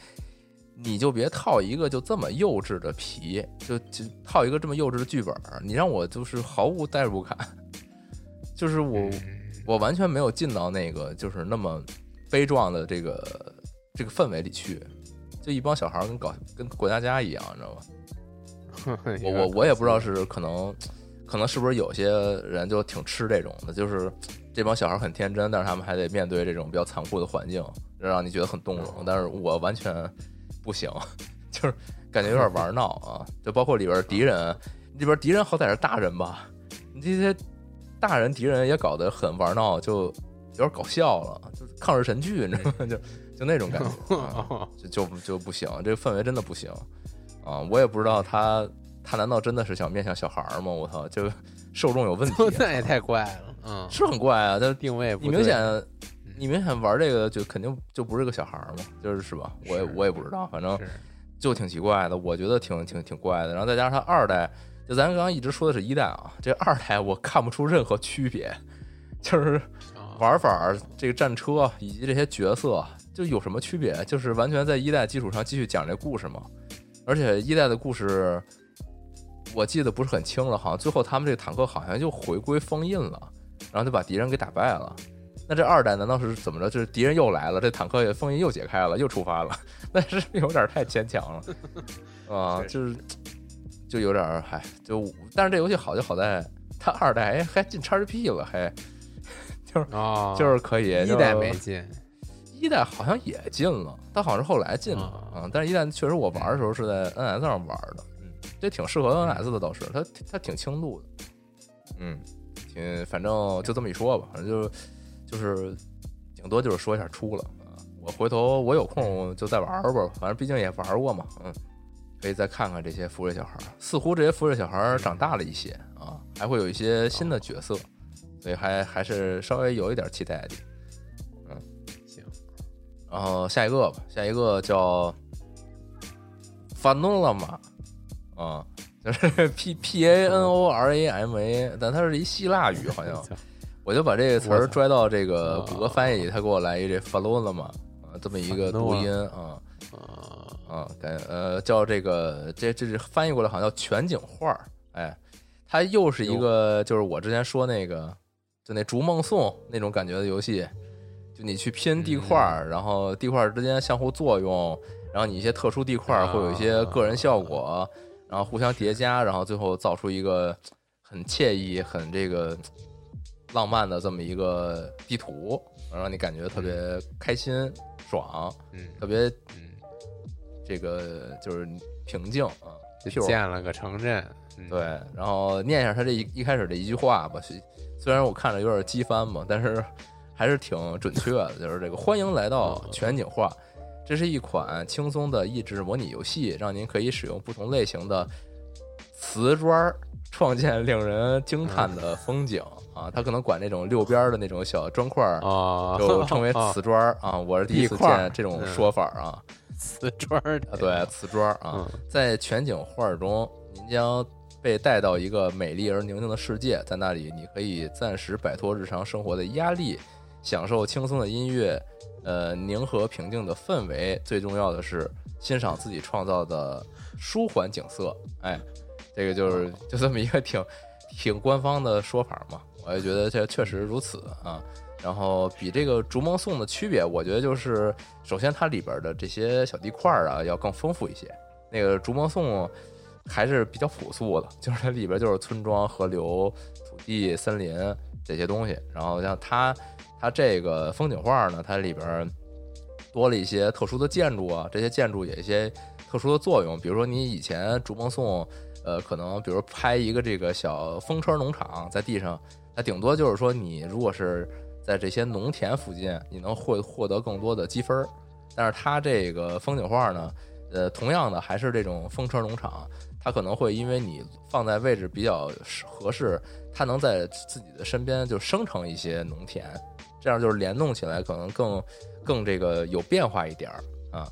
你就别套一个就这么幼稚的皮，就就套一个这么幼稚的剧本，你让我就是毫无代入感，就是我我完全没有进到那个就是那么悲壮的这个这个氛围里去。就一帮小孩跟搞跟过家家一样，你知道吗？我我我也不知道是可能，可能是不是有些人就挺吃这种的，就是这帮小孩很天真，但是他们还得面对这种比较残酷的环境，让你觉得很动容。但是我完全不行，就是感觉有点玩闹啊。就包括里边敌人，里边敌人好歹是大人吧，你这些大人敌人也搞得很玩闹，就有点搞笑了，就是抗日神剧，你知道吗？就就那种感觉，啊就就就不行，这个氛围真的不行啊！我也不知道他他难道真的是想面向小孩儿吗？我操，就受众有问题啊、那也太怪了，嗯，是很怪啊！他定位不你明显你明显玩这个就肯定就不是个小孩儿嘛，就是是吧？我也我也不知道，反正就挺奇怪的，我觉得挺挺挺怪的。然后再加上它二代，就咱刚刚一直说的是一代啊，这二代我看不出任何区别，就是啊玩法儿、这个战车以及这些角色，就有什么区别？就是完全在一代基础上继续讲这故事嘛。而且一代的故事，我记得不是很清了，好像最后他们这个坦克好像就回归封印了，然后就把敌人给打败了。那这二代难道是怎么着？就是敌人又来了，这坦克也封印又解开了，又出发了，那是有点太牵强了 啊！是就是就有点儿，嗨，就但是这游戏好就好在它二代哎还进 XGP 了，还 啊，就是可以一代没进，一代好像也进了，但好像是后来进的啊啊。但是一代确实我玩的时候是在 NS 上玩的，嗯，这挺适合 NS 的倒是，它它挺轻度的，嗯，挺反正就这么一说吧，反正就就是顶多就是说一下出了啊。我回头我有空就再玩玩吧，反正毕竟也玩过嘛，嗯，可以再看看这些福瑞小孩儿。似乎这些福瑞小孩儿长大了一些啊，还会有一些新的角色，所以还还是稍微有一点期待的。嗯行，然后下一个吧，下一个叫法诺拉玛，啊，就是 P P A N O R A M A，但它是一希腊语，好像 我就把这个词儿拽到这个啊谷歌翻译里，他给我来一这 follow 了嘛啊，这么一个读音啊。啊，啊，感呃叫这个这这是翻译过来好像叫全景画儿，哎，它又是一个就是我之前说那个就那逐梦颂那种感觉的游戏，就你去拼地块儿，然后地块儿之间相互作用，然后你一些特殊地块儿会有一些个人效果，然后互相叠加，然后最后造出一个很惬意、很这个浪漫的这么一个地图，让你感觉特别开心、爽，嗯特别嗯，这个就是平静啊。就建了个城镇，嗯。对，然后念一下他这一一开始的一句话吧，虽虽然我看着有点机翻嘛，但是还是挺准确的，就是这个欢迎来到全景画，这是一款轻松的益智模拟游戏，让您可以使用不同类型的瓷砖儿创建令人惊叹的风景啊，他可能管那种六边儿的那种小砖块儿。啊，就 称为瓷砖儿啊，我是第一次见这种说法啊。瓷砖儿啊，对，瓷砖儿啊，嗯在全景画中，您将被带到一个美丽而宁静的世界，在那里，你可以暂时摆脱日常生活的压力，享受轻松的音乐，呃，宁和平静的氛围。最重要的是，欣赏自己创造的舒缓景色。哎，这个就是就这么一个挺挺官方的说法嘛，我也觉得这确实如此啊。然后比这个逐梦颂的区别，我觉得就是首先它里边的这些小地块儿啊要更丰富一些。那个逐梦颂还是比较朴素的，就是它里边就是村庄、河流、土地、森林这些东西。然后像它它这个风景画呢，它里边多了一些特殊的建筑啊，这些建筑有一些特殊的作用。比如说你以前逐梦颂，呃，可能比如拍一个这个小风车农场在地上，它顶多就是说你如果是在这些农田附近，你能获获得更多的积分儿。但是它这个风景画呢，呃，同样的还是这种风车农场，它可能会因为你放在位置比较合适，它能在自己的身边就生成一些农田，这样就是联动起来可能更更这个有变化一点儿啊。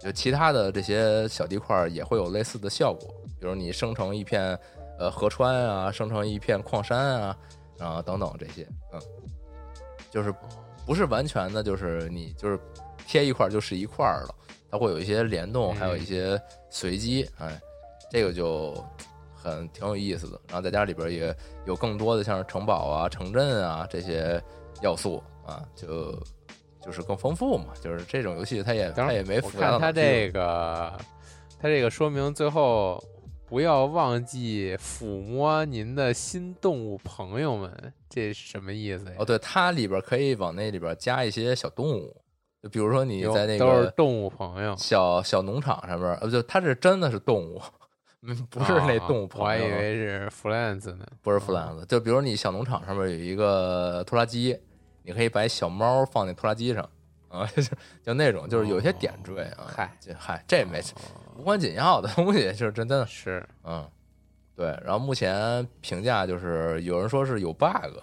就其他的这些小地块儿也会有类似的效果，比如你生成一片呃河川啊，生成一片矿山啊，啊等等这些，嗯，就是不是完全的，就是你就是贴一块儿就是一块儿了，它会有一些联动，还有一些随机，哎，这个就很挺有意思的。然后在家里边也有更多的像是城堡啊、城镇啊这些要素啊，就就是更丰富嘛。就是这种游戏它也它也没我看它这个，它这个说明最后不要忘记抚摸您的新动物朋友们，这是什么意思呀？哦，对，它里边可以往那里边加一些小动物，就比如说你在那都是个动物朋友，小小农场上面，呃，不就它这真的是动物，嗯，不是那动物朋友，啊我还以为是 Flans 呢。不是弗兰子。就比如你小农场上面有一个拖拉机，你可以把小猫放在拖拉机上啊，就就那种，就是有些点缀啊。嗨，这嗨，这没无关紧要的东西，就是真真的，是嗯，对。然后目前评价就是有人说是有 bug 啊，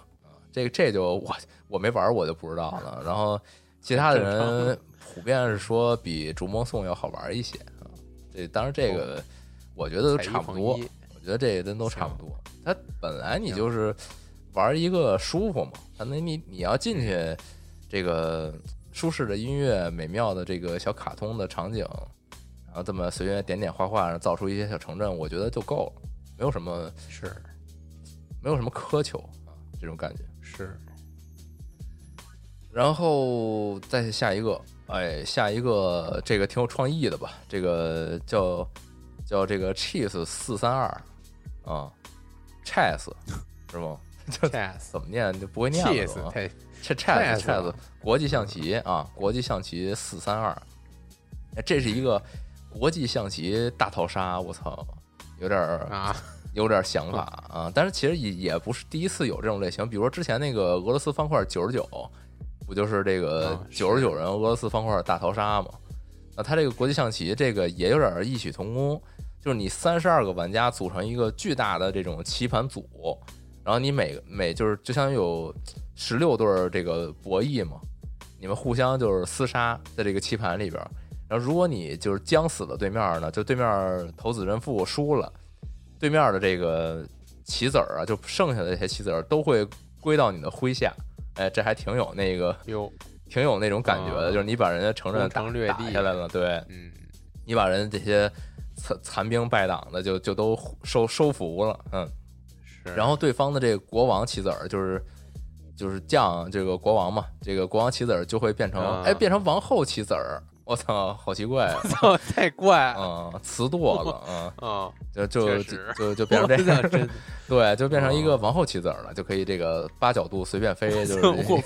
这个这就我我没玩儿我就不知道了。然后其他的人普遍是说比逐梦颂要好玩一些啊。这当然这个我觉得都差不多我觉得这真都差不多。它本来你就是玩一个舒服嘛，可能你你要进去这个舒适的音乐、美妙的这个小卡通的场景，然后这么随便点点画画，造出一些小城镇，我觉得就够了，没有什么是没有什么苛求啊，这种感觉。是，然后再下一个，哎，下一个这个挺有创意的吧？这个叫叫这个 cheese 四三二啊，chess 是吗？这 chess 怎么念就不会念了 chess chess chess 国际象棋啊，国际象棋四三二，哎这是一个国际象棋大逃杀，我操，有点儿啊，有点想法啊，但是其实也也不是第一次有这种类型，比如说之前那个俄罗斯方块九十九，不就是这个九十九人俄罗斯方块大逃杀嘛？那它这个国际象棋这个也有点异曲同工，就是你三十二个玩家组成一个巨大的这种棋盘组，然后你每每就是就相当于有十六对儿这个博弈嘛，你们互相就是厮杀在这个棋盘里边儿，然后如果你就是将死了对面呢，就对面投子认负输了。对面的这个棋子儿啊，就剩下的这些棋子儿都会归到你的麾下。哎，这还挺有那个，有，挺有那种感觉的，啊就是你把人家城镇攻打略地打下来了，对嗯，你把人这些残残兵败党的就就都收收服了，嗯。是，然后对方的这个国王棋子儿就是就是将这个国王嘛，这个国王棋子儿就会变成、啊哎变成王后棋子儿，我操，好奇怪啊！操，太怪啊嗯，词多了，嗯，啊！就就就就就变成 这样我，真的对，就变成一个哦王后棋子儿了，就可以这个八角度随便飞，就是我不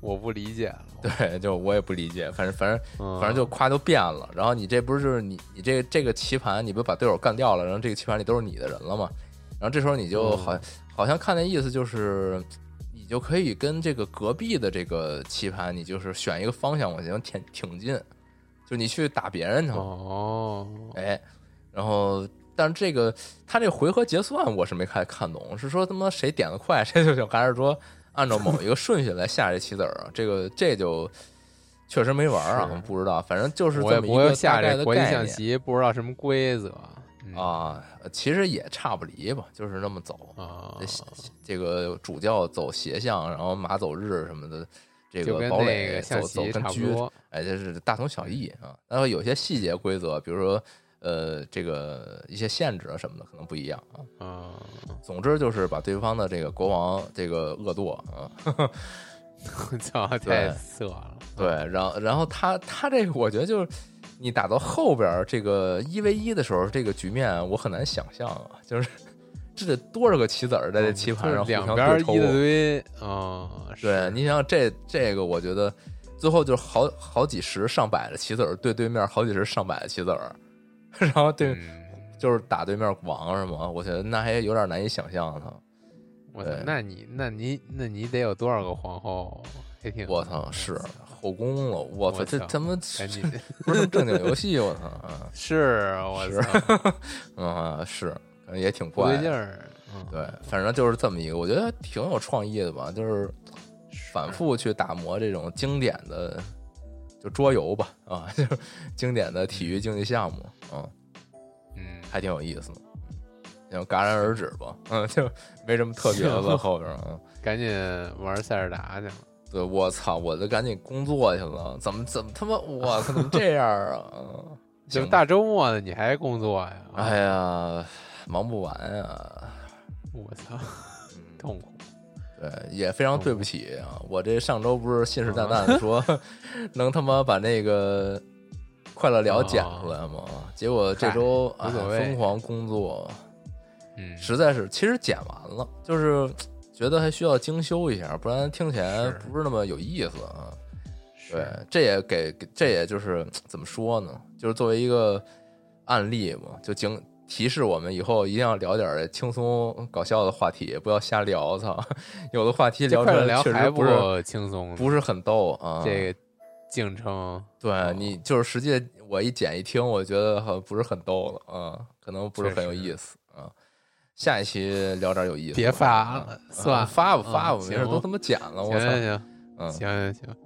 我不理解了，对，就我也不理解，反正反正嗯反正就夸就变了。然后你这不是就是你你这这个棋盘，你不把队友干掉了，然后这个棋盘里都是你的人了吗？然后这时候你就嗯好好像看那意思就是，你就可以跟这个隔壁的这个棋盘，你就是选一个方向往前挺挺进，就你去打别人去了。哦，哎，然后但是这个他这个回合结算我是没看看懂，是说他妈谁点的快谁就行，还是说按照某一个顺序来下这棋子儿啊？这个这就确实没玩儿啊，不知道，反正就是这么一个下概这国际象棋，不知道什么规则嗯啊，其实也差不离吧，就是那么走。啊这，这个主教走斜向，然后马走日什么的，这个堡垒走走跟车，哎，就是大同小异啊。然后有些细节规则，比如说呃，这个一些限制啊什么的可能不一样啊。啊，总之就是把对方的这个国王这个恶作啊，我操，太色了。对，然后然后他他这个我觉得就是你打到后边儿这个一 v 一的时候，这个局面我很难想象啊，就是这得多少个棋子儿在这棋盘上两互相对抽边一大堆啊，对，是你想想这这个，我觉得最后就是好好几十上百的棋子儿对对面好几十上百的棋子儿，然后对、嗯就是打对面王是吗？我觉得那还有点难以想象呢。我操，那你那你那你得有多少个皇后？我操，是后宫了，我操，这他妈 不是正经游戏，我操，啊 是我操，嗯是，也挺怪的。对劲儿。嗯对，反正就是这么一个，我觉得挺有创意的吧，就是反复去打磨这种经典的就桌游吧，啊，就是经典的体育竞技项目，嗯，嗯，还挺有意思的。然后戛然而止吧，嗯，就没什么特别的在后边儿啊。赶紧玩塞尔达去了。对，我操，我就赶紧工作去了，怎么怎么他妈，我操，怎么这样啊？就大周末的你还工作呀？哎呀，忙不完呀，我操，嗯，痛苦。对，也非常对不起啊！我这上周不是信誓旦旦的说 能他妈把那个快乐聊剪出来吗？结果这周哎嗨无所谓疯狂工作，嗯，实在是其实剪完了，就是觉得还需要精修一下，不然听起来不是那么有意思啊。对，这也给给这也就是怎么说呢？就是作为一个案例嘛，就警提示我们以后一定要聊点儿轻松搞笑的话题，不要瞎聊。操，有的话题聊出这块儿聊来确还不实不是轻松，不是很逗啊。这个竞争对你就是实际我一剪一听，我觉得好像不是很逗了啊，可能不是很有意思啊。下一期聊点有意思，别发啊了算了发吧发吧，嗯没事，行都他妈剪了，我操，行行行嗯行行行，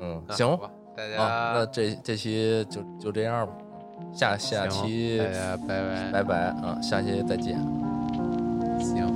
嗯，行那好吧，大家啊，那这这期就就这样吧，下下期大家拜拜，拜拜啊，下期再见。行。